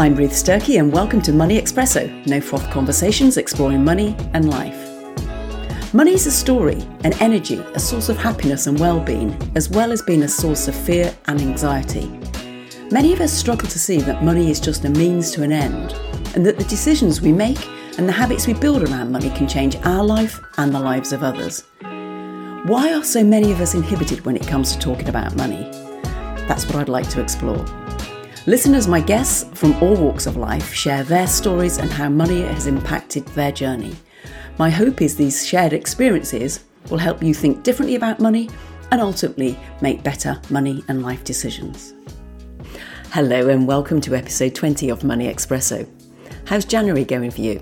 I'm Ruth Sturkey, and welcome to Money Espresso, no froth conversations exploring money and life. Money is a story, an energy, a source of happiness and well being, as well as being a source of fear and anxiety. Many of us struggle to see that money is just a means to an end, and that the decisions we make and the habits we build around money can change our life and the lives of others. Why are so many of us inhibited when it comes to talking about money? That's what I'd like to explore. Listeners, my guests from all walks of life share their stories and how money has impacted their journey. My hope is these shared experiences will help you think differently about money and ultimately make better money and life decisions. Hello, and welcome to episode 20 of Money Espresso. How's January going for you?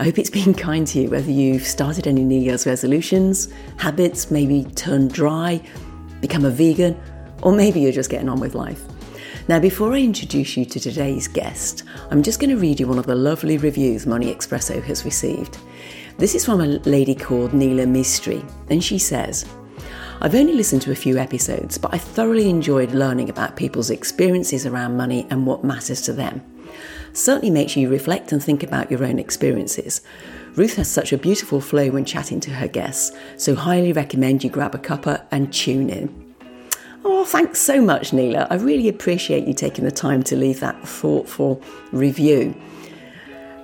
I hope it's been kind to you, whether you've started any New Year's resolutions, habits, maybe turned dry, become a vegan, or maybe you're just getting on with life. Now, before I introduce you to today's guest, I'm just going to read you one of the lovely reviews Money Espresso has received. This is from a lady called Neela Mistry, and she says, I've only listened to a few episodes, but I thoroughly enjoyed learning about people's experiences around money and what matters to them. Certainly makes you reflect and think about your own experiences. Ruth has such a beautiful flow when chatting to her guests, so highly recommend you grab a cuppa and tune in. Oh, thanks so much, Neela. I really appreciate you taking the time to leave that thoughtful review.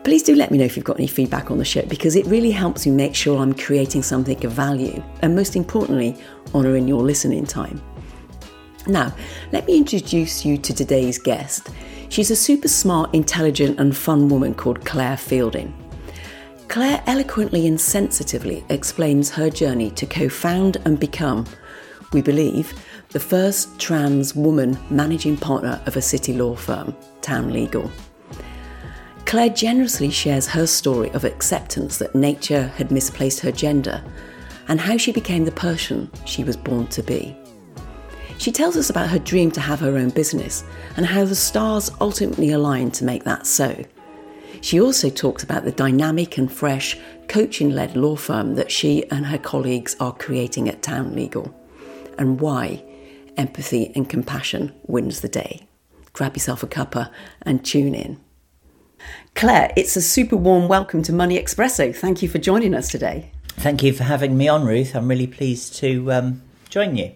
Please do let me know if you've got any feedback on the show because it really helps me make sure I'm creating something of value and, most importantly, honouring your listening time. Now, let me introduce you to today's guest. She's a super smart, intelligent, and fun woman called Claire Fielding. Claire eloquently and sensitively explains her journey to co found and become, we believe, the first trans woman managing partner of a city law firm, Town Legal. Claire generously shares her story of acceptance that nature had misplaced her gender and how she became the person she was born to be. She tells us about her dream to have her own business and how the stars ultimately aligned to make that so. She also talks about the dynamic and fresh coaching led law firm that she and her colleagues are creating at Town Legal and why empathy and compassion wins the day. Grab yourself a cuppa and tune in. Claire, it's a super warm welcome to Money Espresso. Thank you for joining us today. Thank you for having me on, Ruth. I'm really pleased to um, join you.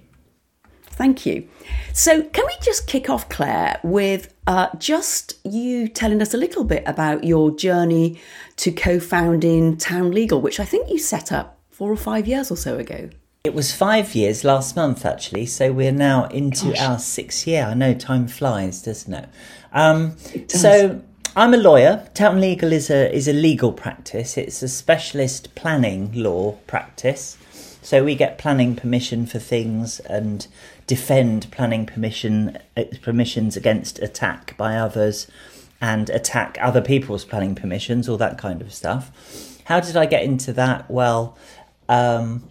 Thank you. So, can we just kick off, Claire, with uh, just you telling us a little bit about your journey to co founding Town Legal, which I think you set up four or five years or so ago? It was five years last month, actually. So we're now into Gosh. our sixth year. I know time flies, doesn't it? Um, it does. So I'm a lawyer. Town Legal is a is a legal practice. It's a specialist planning law practice. So we get planning permission for things and defend planning permission uh, permissions against attack by others and attack other people's planning permissions, all that kind of stuff. How did I get into that? Well, um,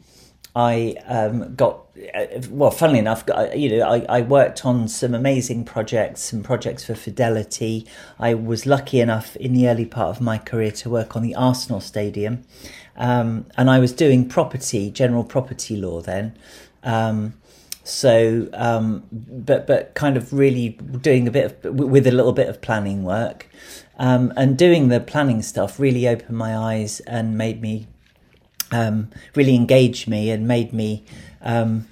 I um, got uh, well. Funnily enough, you know, I, I worked on some amazing projects, some projects for Fidelity. I was lucky enough in the early part of my career to work on the Arsenal Stadium, um, and I was doing property, general property law then. Um, so, um, but but kind of really doing a bit of with a little bit of planning work, um, and doing the planning stuff really opened my eyes and made me um, really engaged me and made me um,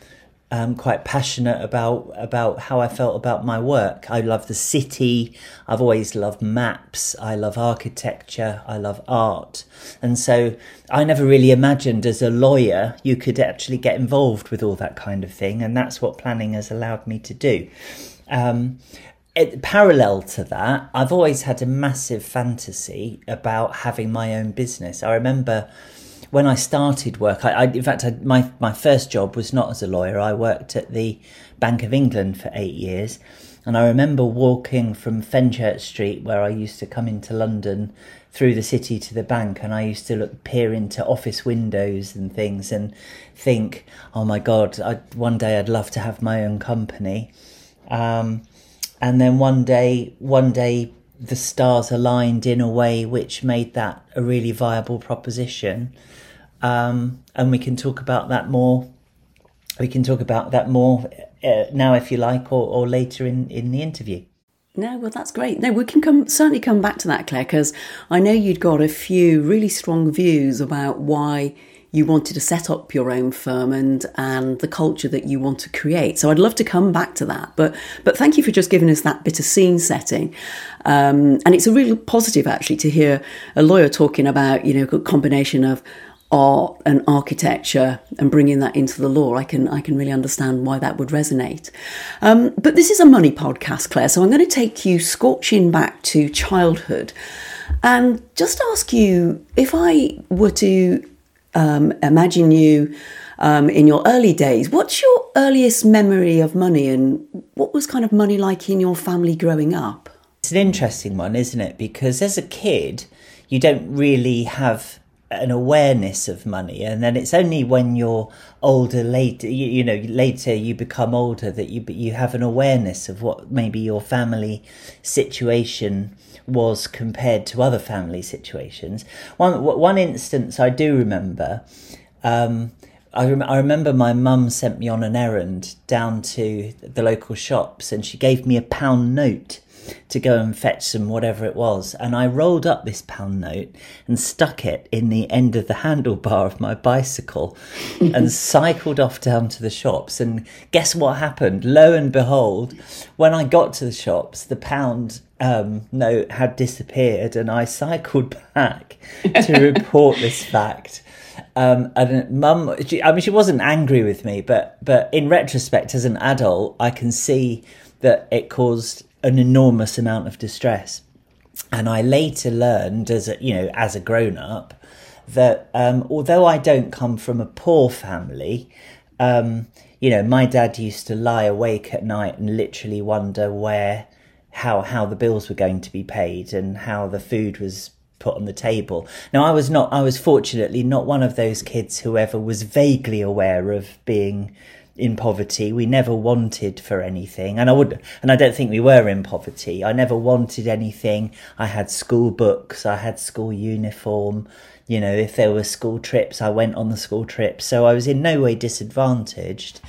um, quite passionate about about how I felt about my work. I love the city. I've always loved maps. I love architecture. I love art, and so I never really imagined as a lawyer you could actually get involved with all that kind of thing, and that's what planning has allowed me to do. Um, it, parallel to that, I've always had a massive fantasy about having my own business. I remember when I started work, I, I in fact, I, my my first job was not as a lawyer. I worked at the Bank of England for eight years, and I remember walking from Fenchurch Street, where I used to come into London, through the city to the bank, and I used to look peer into office windows and things, and think, "Oh my God, I, one day I'd love to have my own company." Um, and then one day, one day the stars aligned in a way which made that a really viable proposition. Um, and we can talk about that more. We can talk about that more uh, now, if you like, or, or later in, in the interview. No, well, that's great. No, we can come certainly come back to that, Claire, because I know you'd got a few really strong views about why you wanted to set up your own firm and and the culture that you want to create. So I'd love to come back to that. But but thank you for just giving us that bit of scene setting. Um, and it's a real positive actually to hear a lawyer talking about you know a combination of art and architecture and bringing that into the law. I can I can really understand why that would resonate. Um, but this is a money podcast, Claire. So I'm going to take you scorching back to childhood. And just ask you if I were to um, imagine you um, in your early days. What's your earliest memory of money, and what was kind of money like in your family growing up? It's an interesting one, isn't it? Because as a kid, you don't really have an awareness of money and then it's only when you're older later you, you, know later you become older that you you have an awareness of what maybe your family situation was compared to other family situations. One one instance I do remember. Um, I, rem- I remember my mum sent me on an errand down to the local shops, and she gave me a pound note to go and fetch some whatever it was. And I rolled up this pound note and stuck it in the end of the handlebar of my bicycle and cycled off down to the shops. And guess what happened? Lo and behold, when I got to the shops, the pound um, note had disappeared, and I cycled back to report this fact. Um, and mum, I mean, she wasn't angry with me, but but in retrospect, as an adult, I can see that it caused an enormous amount of distress. And I later learned, as a you know, as a grown up, that um, although I don't come from a poor family, um, you know, my dad used to lie awake at night and literally wonder where how how the bills were going to be paid and how the food was put on the table. Now I was not I was fortunately not one of those kids who ever was vaguely aware of being in poverty. We never wanted for anything. And I would and I don't think we were in poverty. I never wanted anything. I had school books, I had school uniform. You know, if there were school trips, I went on the school trips. So I was in no way disadvantaged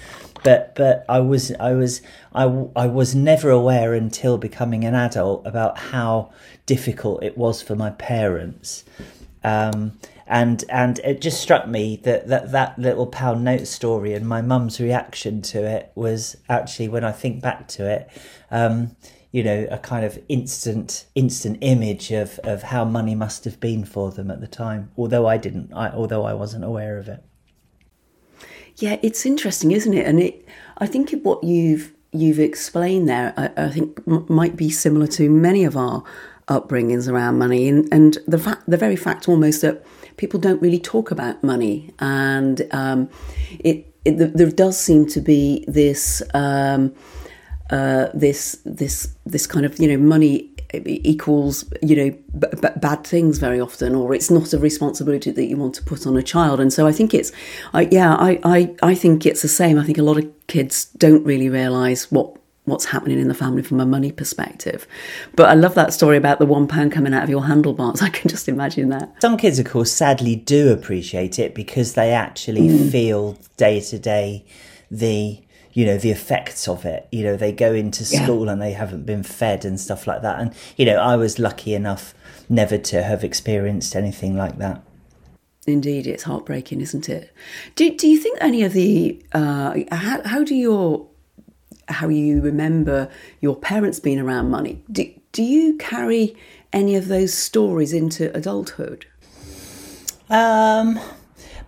but but I was I was I, I was never aware until becoming an adult about how difficult it was for my parents. Um, and and it just struck me that, that that little pound note story and my mum's reaction to it was actually when I think back to it, um, you know, a kind of instant instant image of, of how money must have been for them at the time. Although I didn't, I, although I wasn't aware of it. Yeah, it's interesting, isn't it? And it, I think what you've you've explained there, I, I think m- might be similar to many of our upbringings around money, and and the fact, the very fact almost that people don't really talk about money, and um, it, it, there does seem to be this. Um, uh, this this this kind of you know money equals you know b- b- bad things very often or it's not a responsibility that you want to put on a child and so i think it's I, yeah I, I i think it's the same i think a lot of kids don't really realize what what's happening in the family from a money perspective. But i love that story about the one pound coming out of your handlebars. I can just imagine that. Some kids of course sadly do appreciate it because they actually mm. feel day to day the you know the effects of it. You know they go into school yeah. and they haven't been fed and stuff like that. And you know i was lucky enough never to have experienced anything like that. Indeed it's heartbreaking isn't it? Do, do you think any of the uh, how, how do your how you remember your parents being around money do, do you carry any of those stories into adulthood um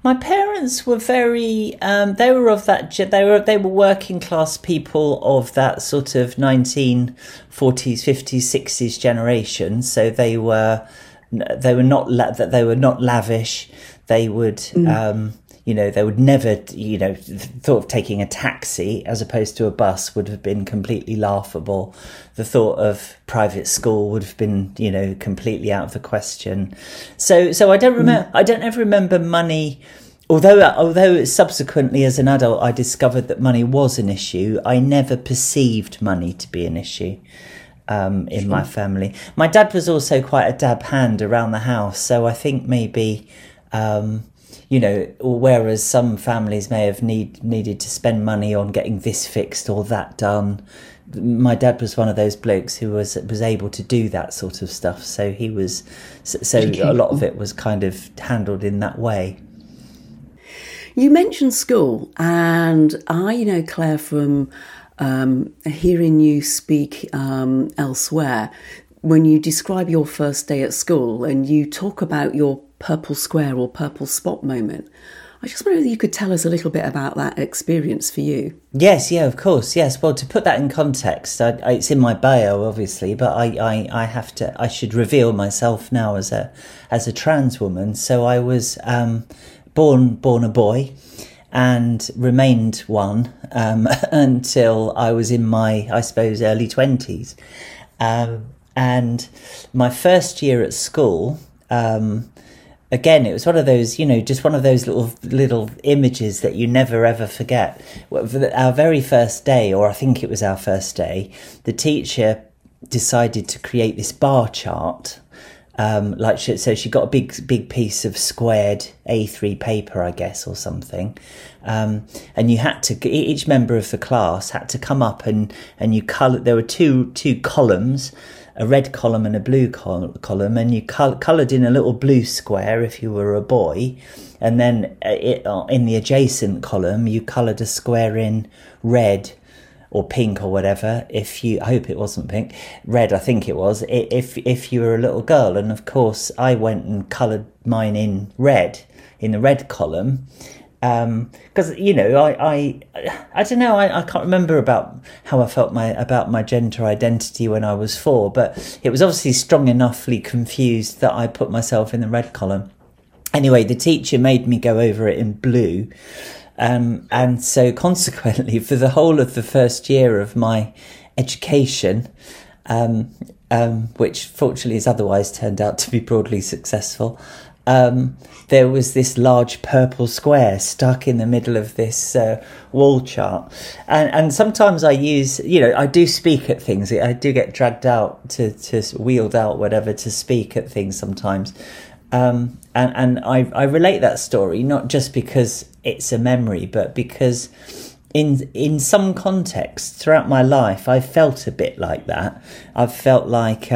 my parents were very. Um, they were of that. They were they were working class people of that sort of nineteen forties, fifties, sixties generation. So they were they were not that they were not lavish. They would. Mm. Um, you know, they would never, you know, thought of taking a taxi as opposed to a bus would have been completely laughable. The thought of private school would have been, you know, completely out of the question. So, so I don't remember, mm. I don't ever remember money. Although, although subsequently as an adult I discovered that money was an issue, I never perceived money to be an issue. Um, in my family, my dad was also quite a dab hand around the house, so I think maybe um, you know, whereas some families may have need needed to spend money on getting this fixed or that done, my dad was one of those blokes who was was able to do that sort of stuff. So he was so, so a lot of it was kind of handled in that way. You mentioned school, and I know Claire from um, hearing you speak um, elsewhere when you describe your first day at school and you talk about your purple square or purple spot moment. I just wonder if you could tell us a little bit about that experience for you. Yes, yeah, of course, yes. Well, to put that in context, I, I, it's in my bio, obviously, but I, I, I have to, I should reveal myself now as a, as a trans woman. So I was um, born, born a boy, and remained one um, until I was in my, I suppose, early twenties. Um, and my first year at school. Um, again, it was one of those, you know, just one of those little little images that you never ever forget. Our very first day, or I think it was our first day, the teacher decided to create this bar chart. Um, like she, so, she got a big big piece of squared A3 paper, I guess, or something, um, and you had to each member of the class had to come up and and you color. There were two two columns a red column and a blue col- column, and you col- coloured in a little blue square if you were a boy, and then uh, it, uh, in the adjacent column you coloured a square in red or pink or whatever. If you, I hope it wasn't pink, red, I think it was. If if you were a little girl, and of course I went and coloured mine in red in the red column, because um, you know I I, I don't know I, I can't remember about how I felt my about my gender identity when I was four, but it was obviously strong enoughly confused that I put myself in the red column. Anyway, the teacher made me go over it in blue, um, and so consequently, for the whole of the first year of my education, um, um which fortunately has otherwise turned out to be broadly successful um, there was this large purple square stuck in the middle of this uh, wall chart. And, and sometimes I use, you know, I do speak at things. I do get dragged out to, to wheeled out, whatever, to speak at things sometimes. Um, and and I, I relate that story not just because it's a memory, but because in in some contexts throughout my life, I've felt a bit like that. I've felt like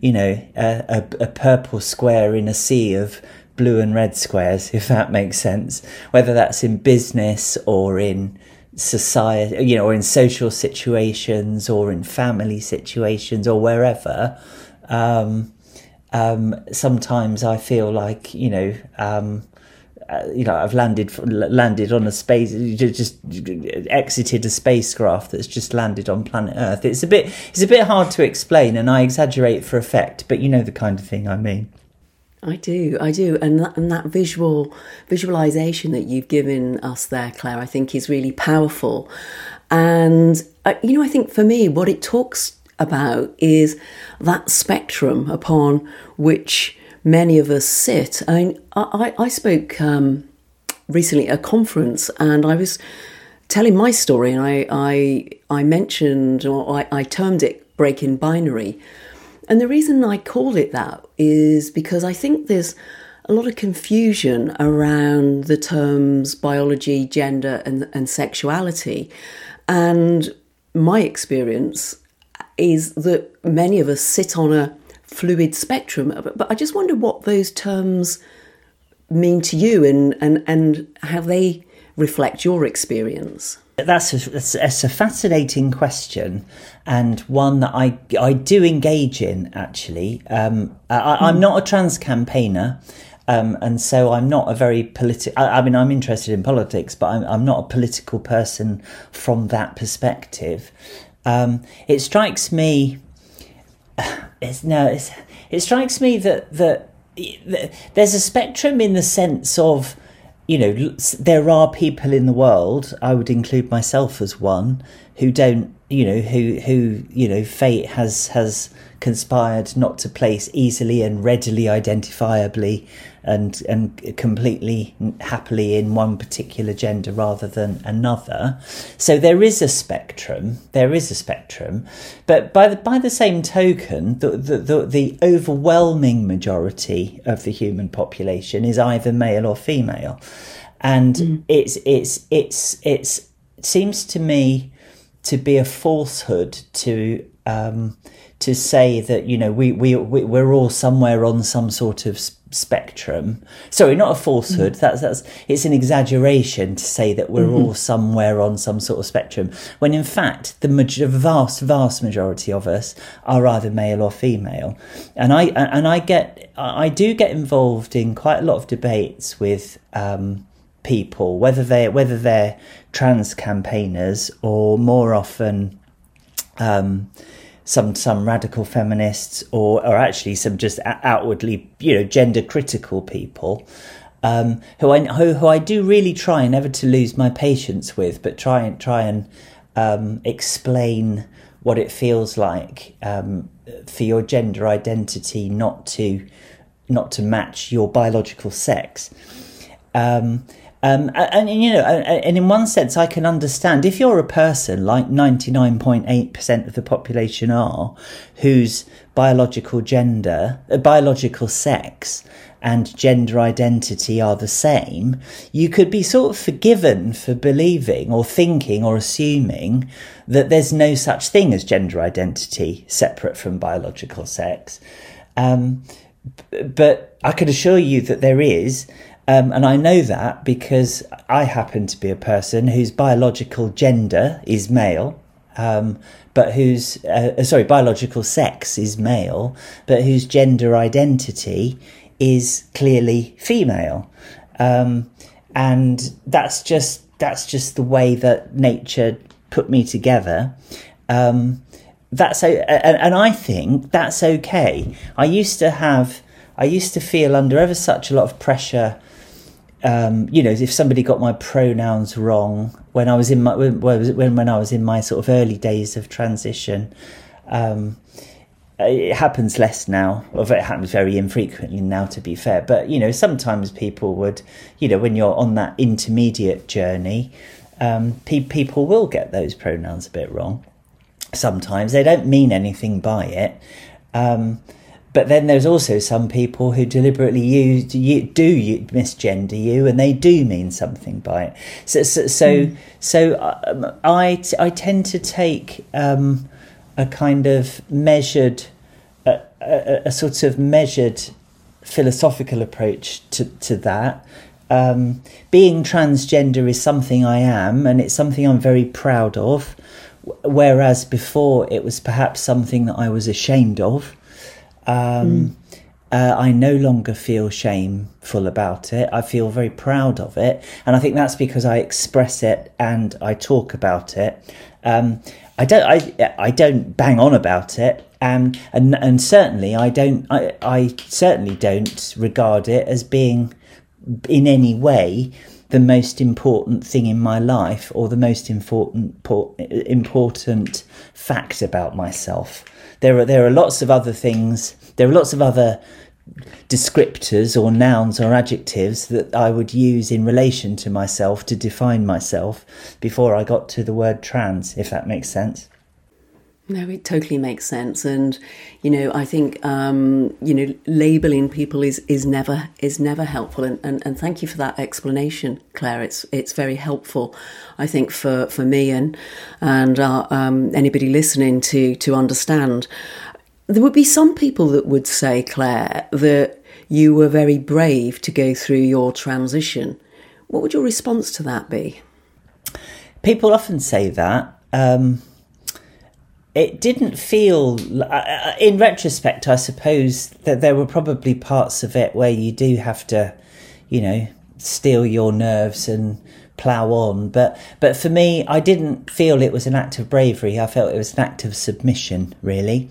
you know a, a, a, purple square in a sea of blue and red squares, if that makes sense. Whether that's in business or in society, you know, or in social situations or in family situations or wherever. Um, um, sometimes I feel like you know um, uh, you know, I've landed landed on a space, just exited a spacecraft that's just landed on planet Earth. It's a bit it's a bit hard to explain, and I exaggerate for effect, but you know the kind of thing I mean. I do, I do, and that, and that visual visualization that you've given us there, Claire, I think is really powerful. And uh, you know, I think for me, what it talks about is that spectrum upon which many of us sit. I, mean, I, I spoke um, recently at a conference and I was telling my story and I, I, I mentioned or I, I termed it breaking binary. And the reason I call it that is because I think there's a lot of confusion around the terms biology, gender, and, and sexuality. And my experience is that many of us sit on a fluid spectrum. But I just wonder what those terms mean to you and, and, and how they reflect your experience. That's a, that's a fascinating question and one that I, I do engage in actually. Um, I, am not a trans campaigner. Um, and so I'm not a very political. I, I, mean, I'm interested in politics, but I'm, I'm not a political person from that perspective. Um, it strikes me it's no, it's, it strikes me that, that there's a spectrum in the sense of you know there are people in the world i would include myself as one who don't you know who who you know fate has has conspired not to place easily and readily identifiably and and completely happily in one particular gender rather than another. So there is a spectrum. There is a spectrum, but by the by the same token, the the the, the overwhelming majority of the human population is either male or female, and mm. it's it's it's it's it seems to me to be a falsehood to um, to say that you know we we we're all somewhere on some sort of spectrum. Sorry, not a falsehood. Mm. That's that's it's an exaggeration to say that we're mm-hmm. all somewhere on some sort of spectrum. When in fact, the major, vast vast majority of us are either male or female. And I and I get I do get involved in quite a lot of debates with. Um, people whether they whether they're trans campaigners or more often um, some some radical feminists or or actually some just outwardly you know gender critical people um, who I who, who I do really try never to lose my patience with, but try and try and um, explain what it feels like um, for your gender identity not to not to match your biological sex. Um, um, and, and, you know, and in one sense, I can understand if you're a person like 99.8% of the population are, whose biological gender, uh, biological sex, and gender identity are the same, you could be sort of forgiven for believing or thinking or assuming that there's no such thing as gender identity separate from biological sex. Um, but I can assure you that there is, um, and I know that because I happen to be a person whose biological gender is male, um, but whose, uh, uh, sorry, biological sex is male, but whose gender identity is clearly female. Um, and that's just, that's just the way that nature put me together. Um, that's, and, and I think that's okay. I used to have, I used to feel under ever such a lot of pressure um, you know, if somebody got my pronouns wrong when I was in my when when, when I was in my sort of early days of transition, um, it happens less now. Or it happens very infrequently now, to be fair. But you know, sometimes people would, you know, when you're on that intermediate journey, um, pe- people will get those pronouns a bit wrong. Sometimes they don't mean anything by it. Um, but then there's also some people who deliberately use you, do misgender you, and they do mean something by it. So, so, so, mm. so um, I, I tend to take um, a kind of measured, a, a, a, sort of measured philosophical approach to to that. Um, being transgender is something I am, and it's something I'm very proud of. Whereas before, it was perhaps something that I was ashamed of. Um, mm. uh, I no longer feel shameful about it. I feel very proud of it, and I think that's because I express it and I talk about it. Um, I don't. I I don't bang on about it, and and and certainly I don't. I I certainly don't regard it as being in any way the most important thing in my life or the most important important fact about myself. There are there are lots of other things. There are lots of other descriptors or nouns or adjectives that I would use in relation to myself to define myself before I got to the word trans, if that makes sense. No, it totally makes sense, and you know, I think um, you know, labeling people is is never is never helpful, and, and, and thank you for that explanation, Claire. It's it's very helpful, I think, for, for me and and uh, um, anybody listening to to understand. There would be some people that would say, Claire, that you were very brave to go through your transition. What would your response to that be? People often say that. Um it didn't feel uh, uh, in retrospect i suppose that there were probably parts of it where you do have to you know steel your nerves and plow on. But but for me i didn't feel it was an act of bravery. I felt it was an act of submission really.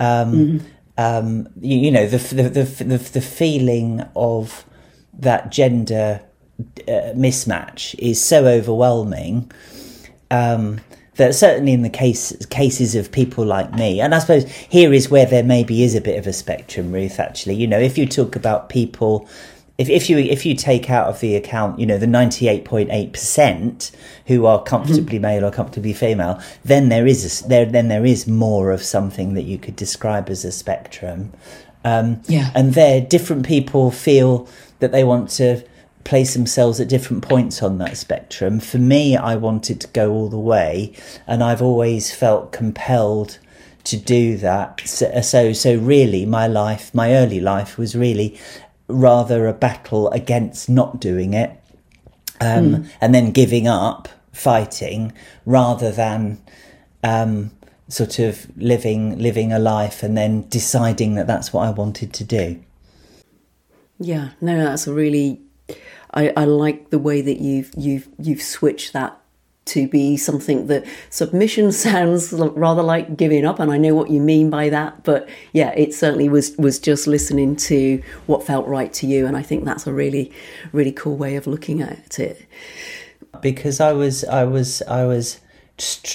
Um, mm-hmm. um, you, you, know the, the the, the the feeling of that gender uh, mismatch is so overwhelming. Um, that certainly in the case cases of people like me, and I suppose here is where there maybe is a bit of a spectrum, Ruth. Actually, you know, if you talk about people, if if you if you take out of the account, you know, the ninety eight point eight percent who are comfortably mm-hmm. male or comfortably female, then there is a, there then there is more of something that you could describe as a spectrum. Um, yeah, and there, different people feel that they want to place themselves at different points on that spectrum. For me, I wanted to go all the way, and I've always felt compelled to do that. So, so, so really, my life, my early life, was really rather a battle against not doing it, um, mm. and then giving up fighting, rather than um, sort of living living a life and then deciding that that's what I wanted to do. Yeah, no, that's a really. I, I like the way that you've you've you've switched that to be something that submission sounds rather like giving up and I know what you mean by that but yeah it certainly was was just listening to what felt right to you and I think that's a really really cool way of looking at it. Because I was I was I was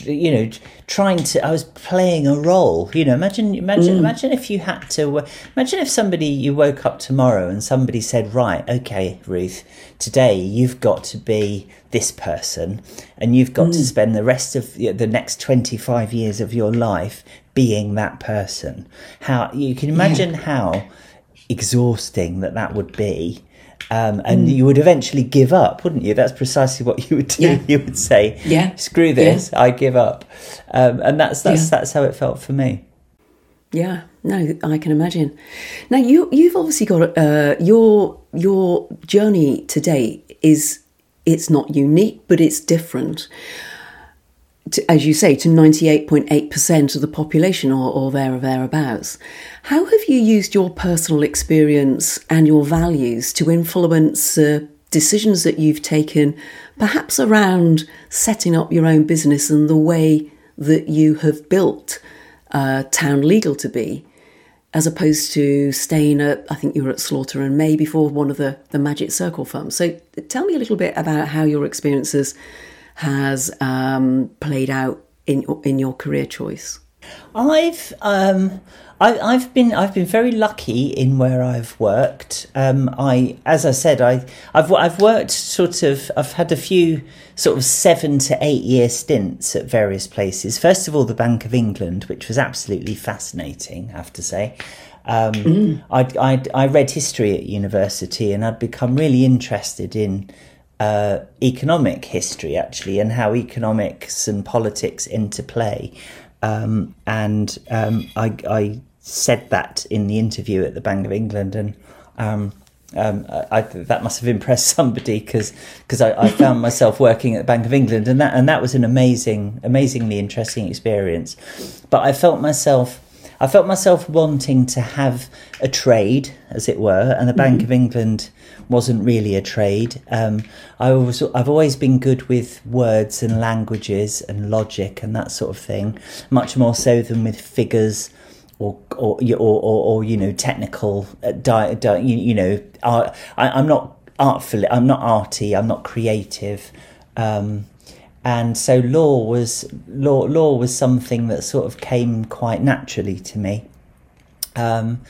you know trying to i was playing a role you know imagine imagine mm. imagine if you had to imagine if somebody you woke up tomorrow and somebody said right okay ruth today you've got to be this person and you've got mm. to spend the rest of the next 25 years of your life being that person how you can imagine yeah. how exhausting that that would be um, and mm. you would eventually give up, wouldn't you? That's precisely what you would do. Yeah. You would say, "Yeah, screw this, yeah. I give up," um, and that's that's yeah. that's how it felt for me. Yeah, no, I can imagine. Now you you've obviously got uh, your your journey today is it's not unique, but it's different to, as you say, to 98.8% of the population or, or there or thereabouts. How have you used your personal experience and your values to influence uh, decisions that you've taken, perhaps around setting up your own business and the way that you have built uh, Town Legal to be? As opposed to staying at, I think you were at Slaughter and May before one of the, the Magic Circle firms. So tell me a little bit about how your experiences has um, played out in in your career choice? I've um, I, have been I've been very lucky in where I've worked. Um, I, as I said, I I've I've worked sort of I've had a few sort of seven to eight year stints at various places. First of all, the Bank of England, which was absolutely fascinating. I have to say. Um, mm. I'd, I read history at university and I'd become really interested in uh, economic history actually and how economics and politics interplay. Um, and um, I, I, said that in the interview at the Bank of England, and um, um I, that must have impressed somebody because because I, I, found myself working at the Bank of England, and that and that was an amazing, amazingly interesting experience. But I felt myself. I felt myself wanting to have a trade, as it were, and the Bank mm-hmm. of England wasn't really a trade. Um, I was I've always been good with words and languages and logic and that sort of thing, much more so than with figures. Or, or, or, or, or you know, technical, uh, di, di, you, you know, art, I, I'm not artful, I'm not arty, I'm not creative. Um, and so law was law law was something that sort of came quite naturally to me um,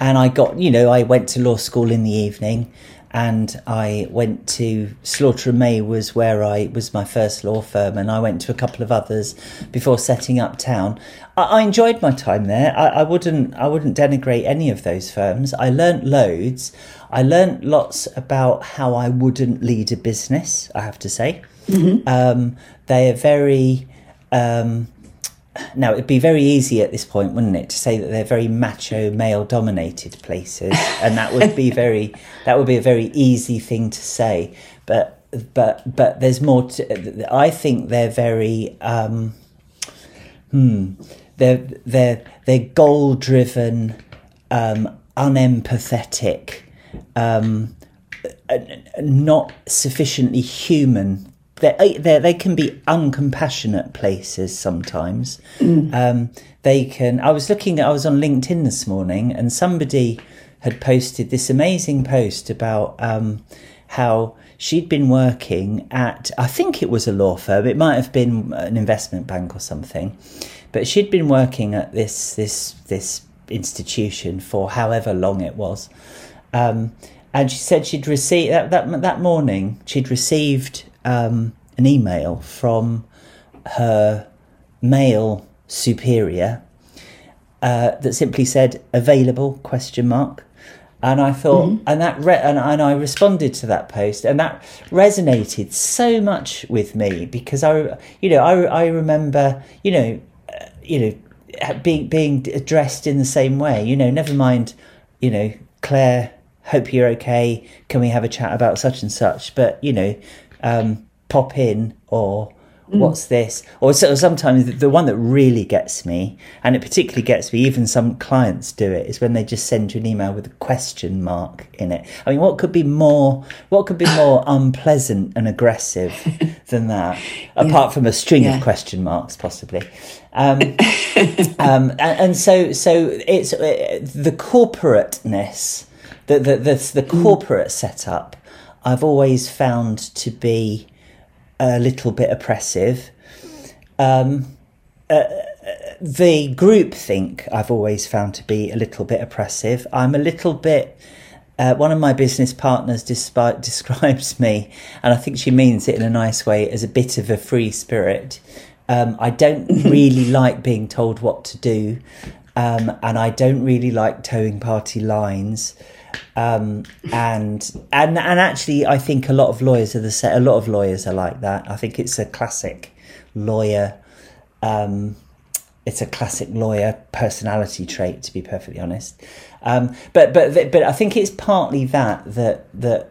and I got you know I went to law school in the evening and I went to Slaughter and May was where I was my first law firm, and I went to a couple of others before setting up town. I, I enjoyed my time there. I, I, wouldn't I wouldn't denigrate any of those firms. I learnt loads. I learnt lots about how I wouldn't lead a business. I have to say, mm-hmm. um, they are very. Um, now it'd be very easy at this point, wouldn't it, to say that they're very macho, male-dominated places, and that would be very that would be a very easy thing to say. But but but there's more. To, I think they're very. Um, hmm. They're they're they're goal-driven, um, unempathetic, um, not sufficiently human they they can be uncompassionate places sometimes. Mm. Um, they can. I was looking. I was on LinkedIn this morning, and somebody had posted this amazing post about um, how she'd been working at. I think it was a law firm. It might have been an investment bank or something, but she'd been working at this this this institution for however long it was. Um, and she said she'd received that, that that morning she'd received um, an email from her male superior uh, that simply said available question mark and I thought, mm-hmm. and that re- and, and I responded to that post, and that resonated so much with me because I, you know, I, I remember, you know, uh, you know, being being addressed in the same way. You know, never mind, you know, Claire, hope you're okay. Can we have a chat about such and such? But you know, um, pop in or Mm. What's this? Or so, sometimes the one that really gets me, and it particularly gets me, even some clients do it, is when they just send you an email with a question mark in it. I mean, what could be more? What could be more unpleasant and aggressive than that? yeah. Apart from a string yeah. of question marks, possibly. Um, um, and, and, so, so it's uh, the corporateness, the the the, the mm. corporate setup. I've always found to be a little bit oppressive. Um, uh, the group think I've always found to be a little bit oppressive. I'm a little bit. Uh, one of my business partners despite, describes me, and I think she means it in a nice way, as a bit of a free spirit. Um, I don't really like being told what to do, um, and I don't really like toeing party lines. Um, and and and actually, I think a lot of lawyers are the same. A lot of lawyers are like that. I think it's a classic lawyer. Um, it's a classic lawyer personality trait, to be perfectly honest. Um, but but but I think it's partly that that that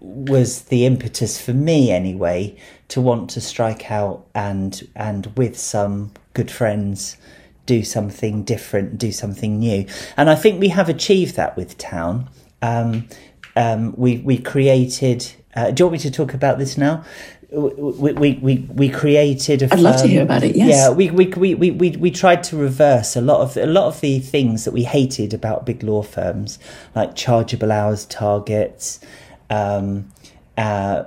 was the impetus for me anyway to want to strike out and and with some good friends do something different, do something new. And I think we have achieved that with Town. Um, um, we we created. Uh, do you want me to talk about this now? We we we, we created. A I'd love to hear about it. Yes. Yeah, we, we we, we we we tried to reverse a lot of a lot of the things that we hated about big law firms, like chargeable hours targets, um, uh,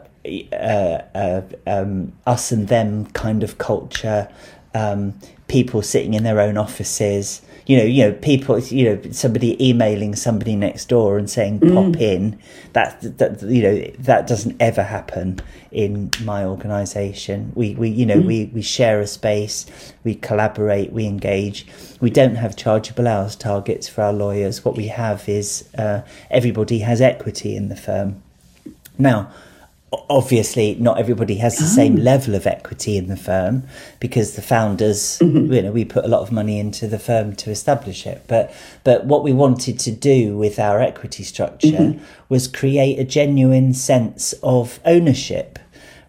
uh, uh, um, us and them kind of culture, um, people sitting in their own offices. You know, you know, people. You know, somebody emailing somebody next door and saying mm. "pop in." That that you know that doesn't ever happen in my organisation. We we you know mm. we we share a space, we collaborate, we engage. We don't have chargeable hours targets for our lawyers. What we have is uh, everybody has equity in the firm. Now, obviously not everybody has the oh. same level of equity in the firm because the founders mm-hmm. you know we put a lot of money into the firm to establish it but but what we wanted to do with our equity structure mm-hmm. was create a genuine sense of ownership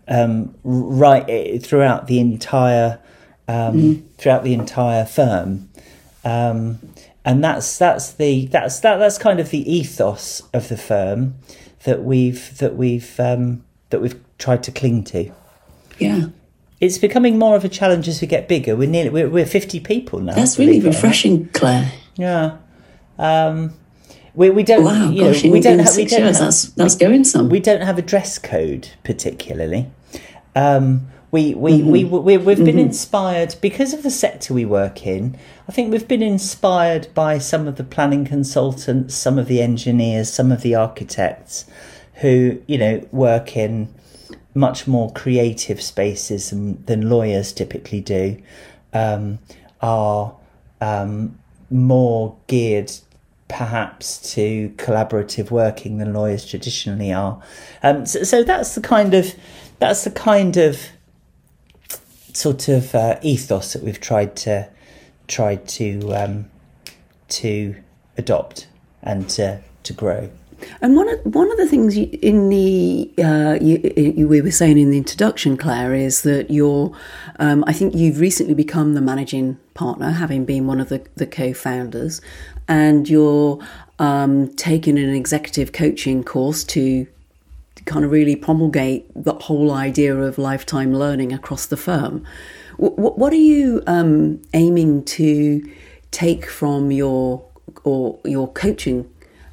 um, right eh, throughout the entire um, mm-hmm. throughout the entire firm um, and that's that's the that's that that's kind of the ethos of the firm that we've that we've um, that we've tried to cling to. Yeah. It's becoming more of a challenge as we get bigger. We're nearly we're, we're fifty people now. That's really refreshing, Claire. Yeah. Um, we, we don't. Wow, you gosh, know, we don't have. We don't have, that's that's going some. We don't have a dress code particularly. Um, we we, mm-hmm. we we we've been mm-hmm. inspired because of the sector we work in. I think we've been inspired by some of the planning consultants, some of the engineers, some of the architects who you know work in much more creative spaces than, than lawyers typically do um, are um, more geared perhaps to collaborative working than lawyers traditionally are. Um, so, so, that's the kind of that's the kind of sort of uh, ethos that we've tried to tried to um, to adopt and to, to grow and one of one of the things you, in the uh, you, you, we were saying in the introduction, Claire, is that you're. Um, I think you've recently become the managing partner, having been one of the, the co-founders, and you're um, taking an executive coaching course to kind of really promulgate the whole idea of lifetime learning across the firm. W- what are you um, aiming to take from your or your coaching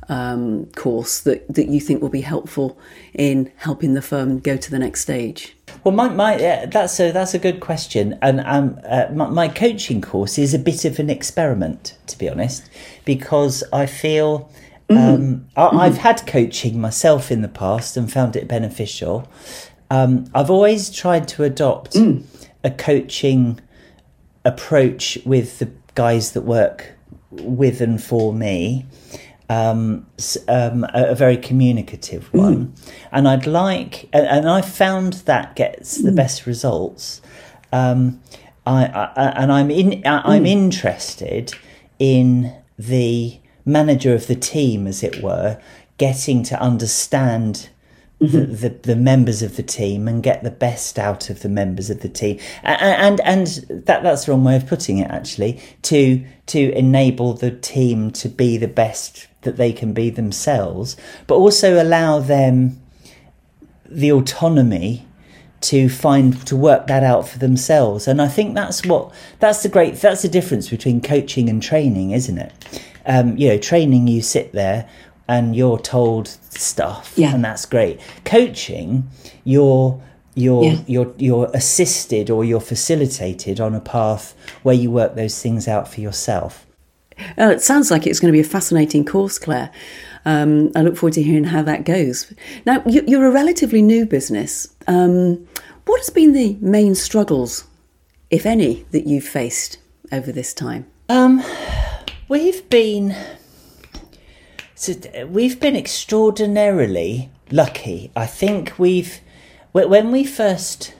um, course that, that you think will be helpful in helping the firm go to the next stage? Well, my, my uh, that's a that's a good question, and um, uh, my, my, coaching course is a bit of an experiment, to be honest, because I feel mm-hmm. um, I, have had coaching myself in the past and found it beneficial. Um, I've always tried to adopt mm. a coaching approach with the guys that work with and for me um, um, a, a, very communicative mm. one, mm. and I'd like, and, and, I found that gets the mm. best results. Um, I, I, and I'm in, I'm mm. interested in the manager of the team, as it were, getting to understand the, mm-hmm. the, the, members of the team and get the best out of the members of the team and, and and that that's the wrong way of putting it actually to to enable the team to be the best that they can be themselves but also allow them the autonomy to find to work that out for themselves and i think that's what that's the great that's the difference between coaching and training isn't it um, you know training you sit there and you're told stuff yeah. and that's great coaching you're you're yeah. you're you're assisted or you're facilitated on a path where you work those things out for yourself uh, it sounds like it's going to be a fascinating course claire um, I look forward to hearing how that goes. Now, you, are a relatively new business. Um, what has been the main struggles, if any, that you've faced over this time? Um, we've been we've been extraordinarily lucky. I think we've when we first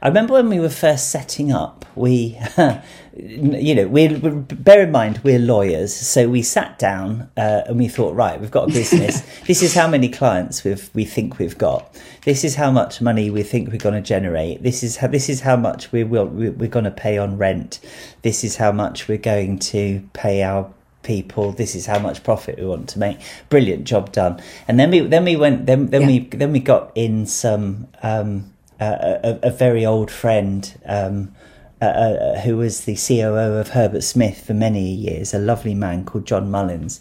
I remember when we were first setting up, we, you know, we bear in mind we're lawyers, so we sat down uh, and we thought, right, we've got a business. this is how many clients we've we think we've got. This is how much money we think we're going to generate. This is how this is how much we will we're going to pay on rent. This is how much we're going to pay our people this is how much profit we want to make brilliant job done and then we then we went then then yeah. we then we got in some um, a, a, very old friend um, uh, uh, who was the COO of Herbert Smith for many years, a lovely man called John Mullins,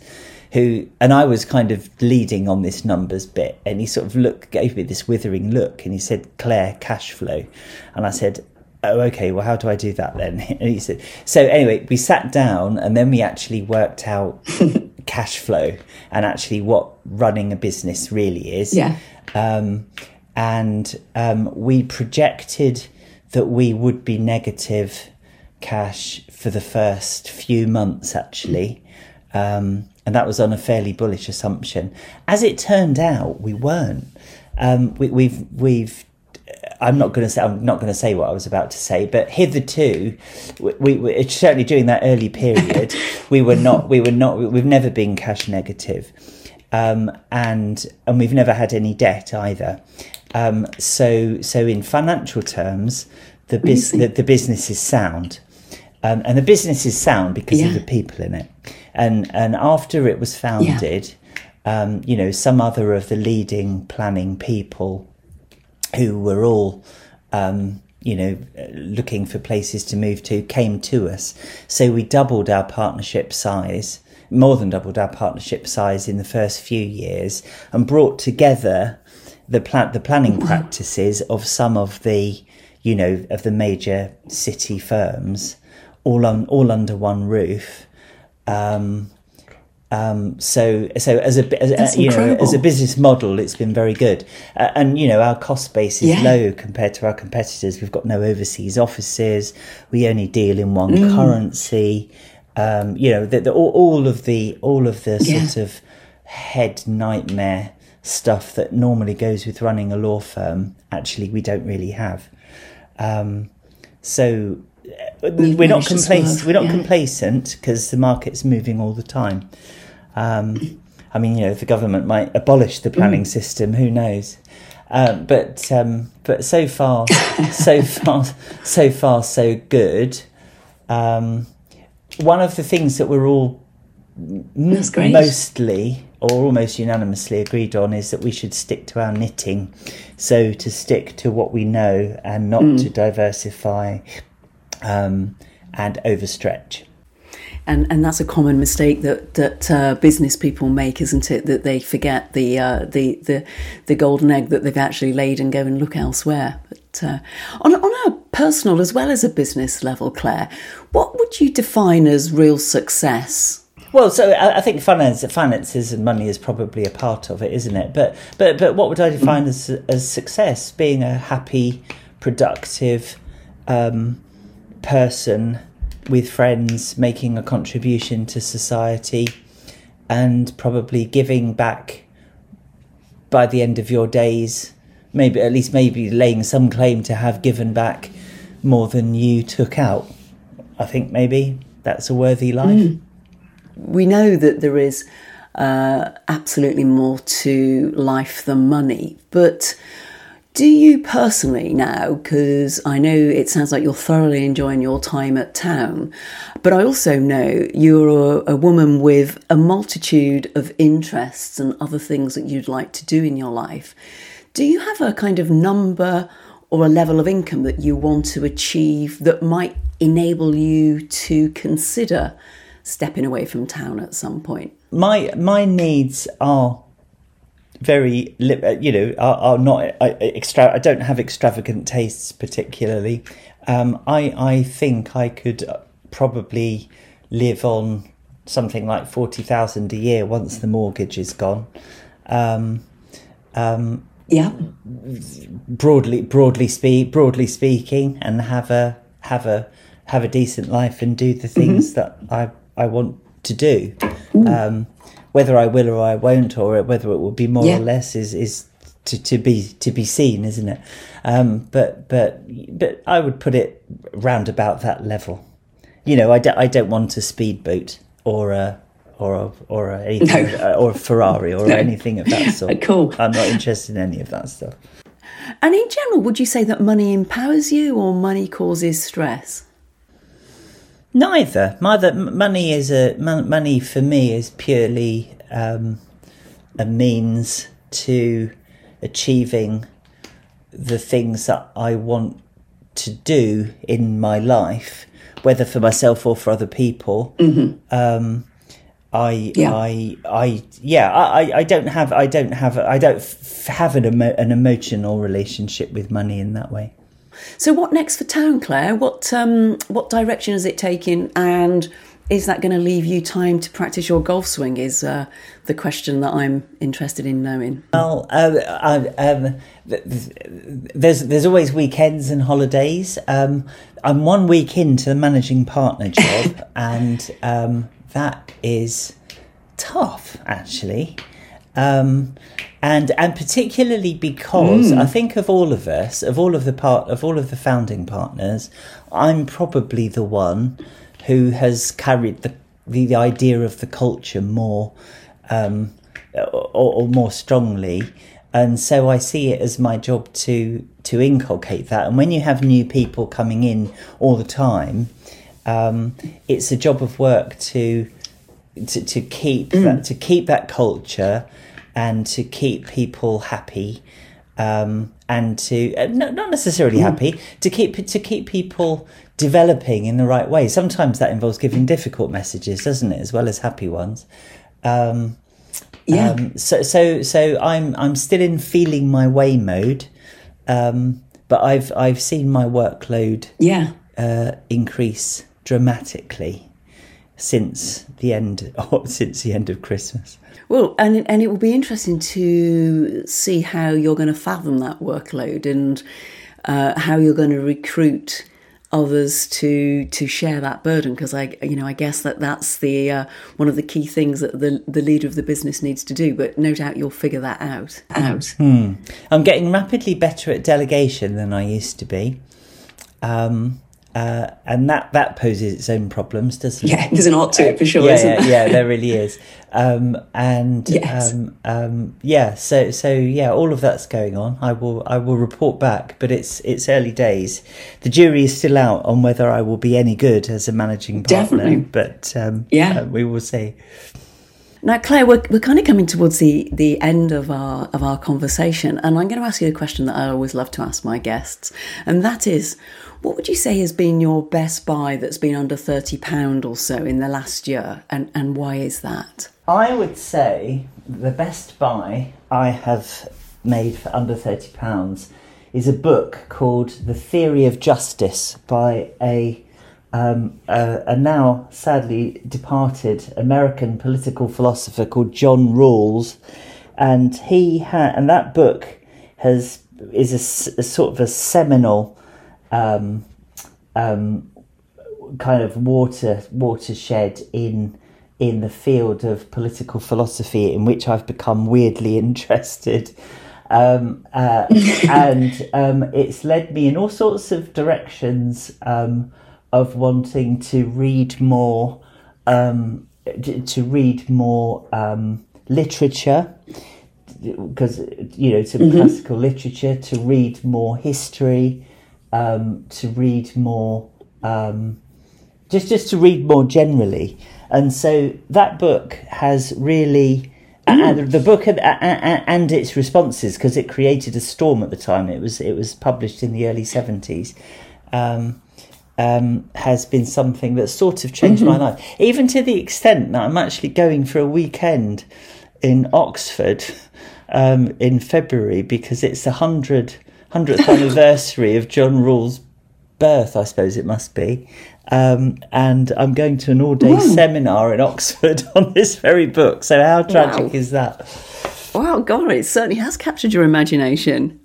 who and I was kind of leading on this numbers bit, and he sort of looked gave me this withering look, and he said, "Claire, cash flow," and I said. Oh, okay. Well, how do I do that then? And he said. So anyway, we sat down and then we actually worked out cash flow and actually what running a business really is. Yeah. Um, and um, we projected that we would be negative cash for the first few months actually. Um, and that was on a fairly bullish assumption. As it turned out we weren't. Um, we, we've we've I'm not going to say I'm not going to say what I was about to say, but hitherto, we, we certainly during that early period, we were not we were not we've never been cash negative, um, and and we've never had any debt either. Um, so, so in financial terms, the, bus- the, the, business is sound. Um, and the business is sound because yeah. of the people in it. And, and after it was founded, yeah. um, you know, some other of the leading planning people who were all, um, you know, looking for places to move to came to us. So we doubled our partnership size, more than doubled our partnership size in the first few years, and brought together the plan the planning practices of some of the you know of the major city firms all on all under one roof. Um, um, so so as a as, you know as a business model it's been very good. Uh, and you know our cost base is yeah. low compared to our competitors. We've got no overseas offices. We only deal in one mm. currency. Um, you know the, the, all, all, of the all of the yeah. sort of head nightmare stuff that normally goes with running a law firm, actually, we don't really have. Um, so uh, We've we're not complacent. We're not yeah. complacent because the market's moving all the time. Um, I mean, you know, the government might abolish the planning mm. system. Who knows? Um, but um, but so far, so far, so far, so good. Um, one of the things that we're all mostly or almost unanimously agreed on is that we should stick to our knitting. So to stick to what we know and not mm. to diversify um, and overstretch. And, and that's a common mistake that that uh, business people make, isn't it? That they forget the uh, the the the golden egg that they've actually laid and go and look elsewhere. But uh, on on a personal as well as a business level, Claire, what would you define as real success? Well, so I, I think finance, finances and money is probably a part of it, isn't it? But but but what would I define as as success? Being a happy, productive um, person with friends, making a contribution to society, and probably giving back by the end of your days, maybe at least maybe laying some claim to have given back more than you took out. I think maybe that's a worthy life. Mm. We know that there is uh, absolutely more to life than money, but do you personally now, because I know it sounds like you're thoroughly enjoying your time at town, but I also know you're a, a, woman with a multitude of interests and other things that you'd like to do in your life. Do you have a kind of number or a level of income that you want to achieve that might enable you to consider stepping away from town at some point? My my needs are very uh, you know are, are not extra I don't have extravagant tastes particularly um, I I think I could probably live on something like 40,000 a year once the mortgage is gone um, um, yeah broadly broadly speak broadly speaking and have a have a have a decent life and do the things mm-hmm. that I I want to do um, whether I will or I won't, or whether it will be more yeah. or less, is is to, to be to be seen, isn't it? Um, but but but I would put it round about that level. You know, I, don't, I don't want a speedboat or a or a, or a, anything, no. or a Ferrari or no. anything of that sort. cool. I'm not interested in any of that stuff. And in general, would you say that money empowers you or money causes stress? Neither. Mother, money is a money for me is purely um, a means to achieving the things that I want to do in my life, whether for myself or for other people. Mm-hmm. Um, I, yeah. I, I, yeah, I, I don't have, I don't have, I don't have an, emo- an emotional relationship with money in that way. So, what next for Town, Claire? What um, what direction is it taking, and is that going to leave you time to practice your golf swing? Is uh, the question that I'm interested in knowing. Well, uh, um, there's there's always weekends and holidays. Um, I'm one week into the managing partner job, and um, that is tough actually. Um, and and particularly because mm. I think of all of us, of all of the part of all of the founding partners, I'm probably the one who has carried the the, the idea of the culture more um, or, or, more strongly, and so I see it as my job to to inculcate that. And when you have new people coming in all the time, um, it's a job of work to to, to keep mm. that to keep that culture and to keep people happy um, and to uh, not, not necessarily mm. happy to keep to keep people developing in the right way. Sometimes that involves giving difficult messages, doesn't it, as well as happy ones. Um, yeah. Um, so so so I'm I'm still in feeling my way mode, um, but I've I've seen my workload yeah uh, increase dramatically since the end since the end of Christmas. Well, and and it will be interesting to see how you're going to fathom that workload and uh, how you're going to recruit others to to share that burden because I you know I guess that that's the uh, one of the key things that the the leader of the business needs to do but no doubt you'll figure that out out hmm. I'm getting rapidly better at delegation than I used to be um, uh, and that that poses its own problems, doesn't it? Yeah, there's an art to it for sure. yeah, yeah, yeah, there really is. Um, and yes. um, um, yeah, so so yeah, all of that's going on. I will I will report back, but it's it's early days. The jury is still out on whether I will be any good as a managing partner. Definitely, but um, yeah, uh, we will see. Now, Claire, we're, we're kind of coming towards the, the end of our of our conversation, and I'm going to ask you a question that I always love to ask my guests, and that is, what would you say has been your best buy that's been under £30 or so in the last year, and, and why is that? I would say the best buy I have made for under £30 is a book called The Theory of Justice by a, um, a, a now sadly departed American political philosopher called John Rawls. And he had, and that book has is a, a sort of a seminal um, um, kind of water watershed in in the field of political philosophy, in which I've become weirdly interested. Um, uh, and um, it's led me in all sorts of directions um, of wanting to read more, um, to read more um, literature, because you know, to mm-hmm. classical literature, to read more history, um, to read more, just just to read more generally. And so that book has really and the book and, and its responses because it created a storm at the time. It was it was published in the early seventies. Um, um, has been something that sort of changed mm-hmm. my life, even to the extent that I'm actually going for a weekend in Oxford um, in February because it's a hundred hundredth anniversary of John Rawls' birth, I suppose it must be. Um, and I'm going to an all day seminar in Oxford on this very book. So, how tragic wow. is that? Wow, God, it certainly has captured your imagination.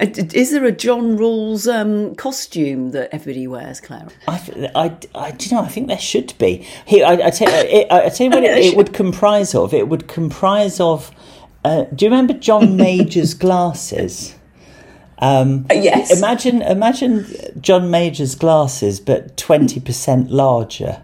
Uh, is there a John Rawls um, costume that everybody wears, Clara? I, I, I, do you know? I think there should be. Here, I, I, tell, it, I tell you what it, it, would comprise of. It would comprise of. Uh, do you remember John Major's glasses? Um, yes. Imagine, imagine John Major's glasses, but twenty percent larger.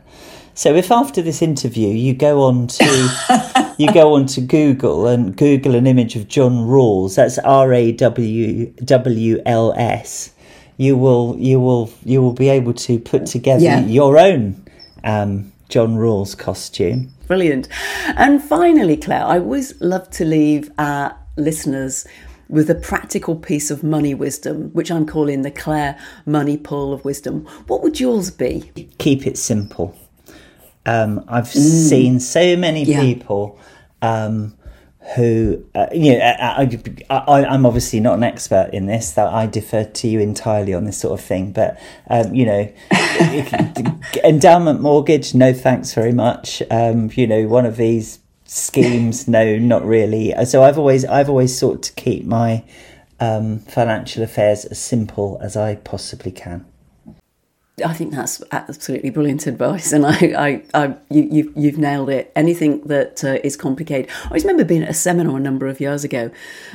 So if after this interview you go on to you go on to Google and Google an image of John Rawls, that's R A W W L S, you will you will you will be able to put together yeah. your own um, John Rawls costume. Brilliant. And finally, Claire, I always love to leave our listeners with a practical piece of money wisdom, which I'm calling the Claire Money Pool of Wisdom. What would yours be? Keep it simple. Um, I've mm. seen so many yeah. people um, who, uh, you know, I, am obviously not an expert in this, that I defer to you entirely on this sort of thing. But, um, you know, endowment mortgage, no thanks very much. Um, you know, one of these schemes? No not really. So i've always i've always sought to keep my um, financial affairs as simple as i possibly can I think that's absolutely brilliant advice, and I, I, I you, have nailed it. Anything that uh, is complicated. I always remember being at a seminar a number of years ago,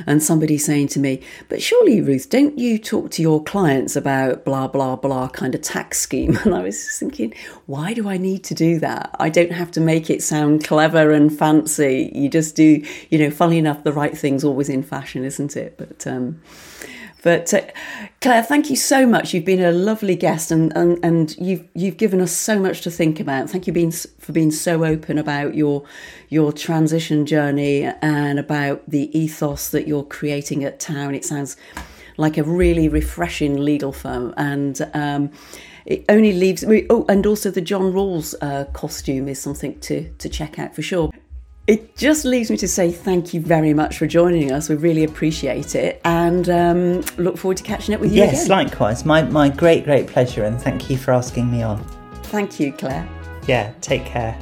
and somebody saying to me, "But surely, Ruth, don't you talk to your clients about blah blah blah kind of tax scheme?" And I was thinking, why do I need to do that? I don't have to make it sound clever and fancy. You just do, you know. Funny enough, the right thing's always in fashion, isn't it? But um, but uh, Claire, thank you so much. You've been a lovely guest, and, and, and you've you've given us so much to think about. Thank you being, for being so open about your your transition journey and about the ethos that you're creating at Town. It sounds like a really refreshing legal firm, and um, it only leaves. Oh, and also the John Rawls uh, costume is something to to check out for sure. It just leaves me to say thank you very much for joining us. We really appreciate it and um, look forward to catching up with you yes, again. likewise. My, my great, great pleasure. And thank you for asking me on. Thank you, Claire. Yeah, take care.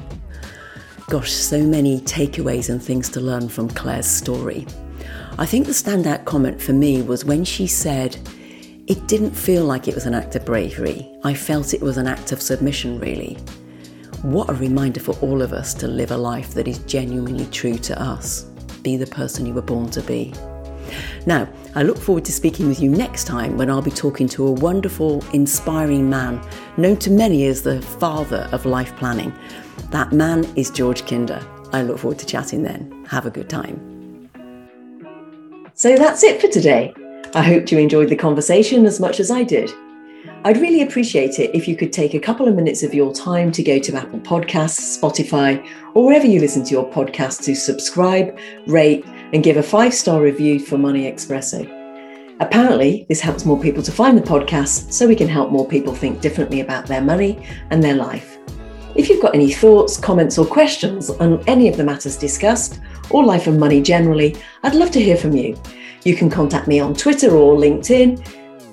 Gosh, so many takeaways and things to learn from Claire's story. I think the standout comment for me was when she said, It didn't feel like it was an act of bravery. I felt it was an act of submission, really. What a reminder for all of us to live a life that is genuinely true to us. Be the person you were born to be. Now, I look forward to speaking with you next time when I'll be talking to a wonderful, inspiring man known to many as the father of life planning. That man is George Kinder. I look forward to chatting then. Have a good time. So that's it for today. I hope you enjoyed the conversation as much as I did. I'd really appreciate it if you could take a couple of minutes of your time to go to Apple Podcasts, Spotify, or wherever you listen to your podcast to subscribe, rate, and give a five star review for Money Expresso. Apparently, this helps more people to find the podcast so we can help more people think differently about their money and their life. If you've got any thoughts, comments, or questions on any of the matters discussed, or life and money generally, I'd love to hear from you. You can contact me on Twitter or LinkedIn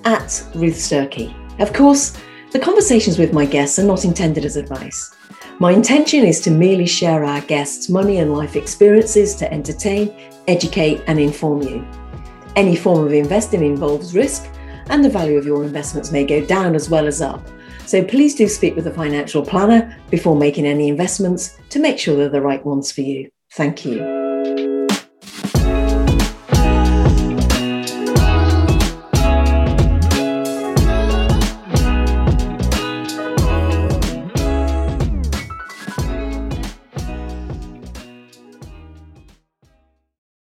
at Ruth Sturkey. Of course, the conversations with my guests are not intended as advice. My intention is to merely share our guests' money and life experiences to entertain, educate, and inform you. Any form of investing involves risk, and the value of your investments may go down as well as up. So please do speak with a financial planner before making any investments to make sure they're the right ones for you. Thank you.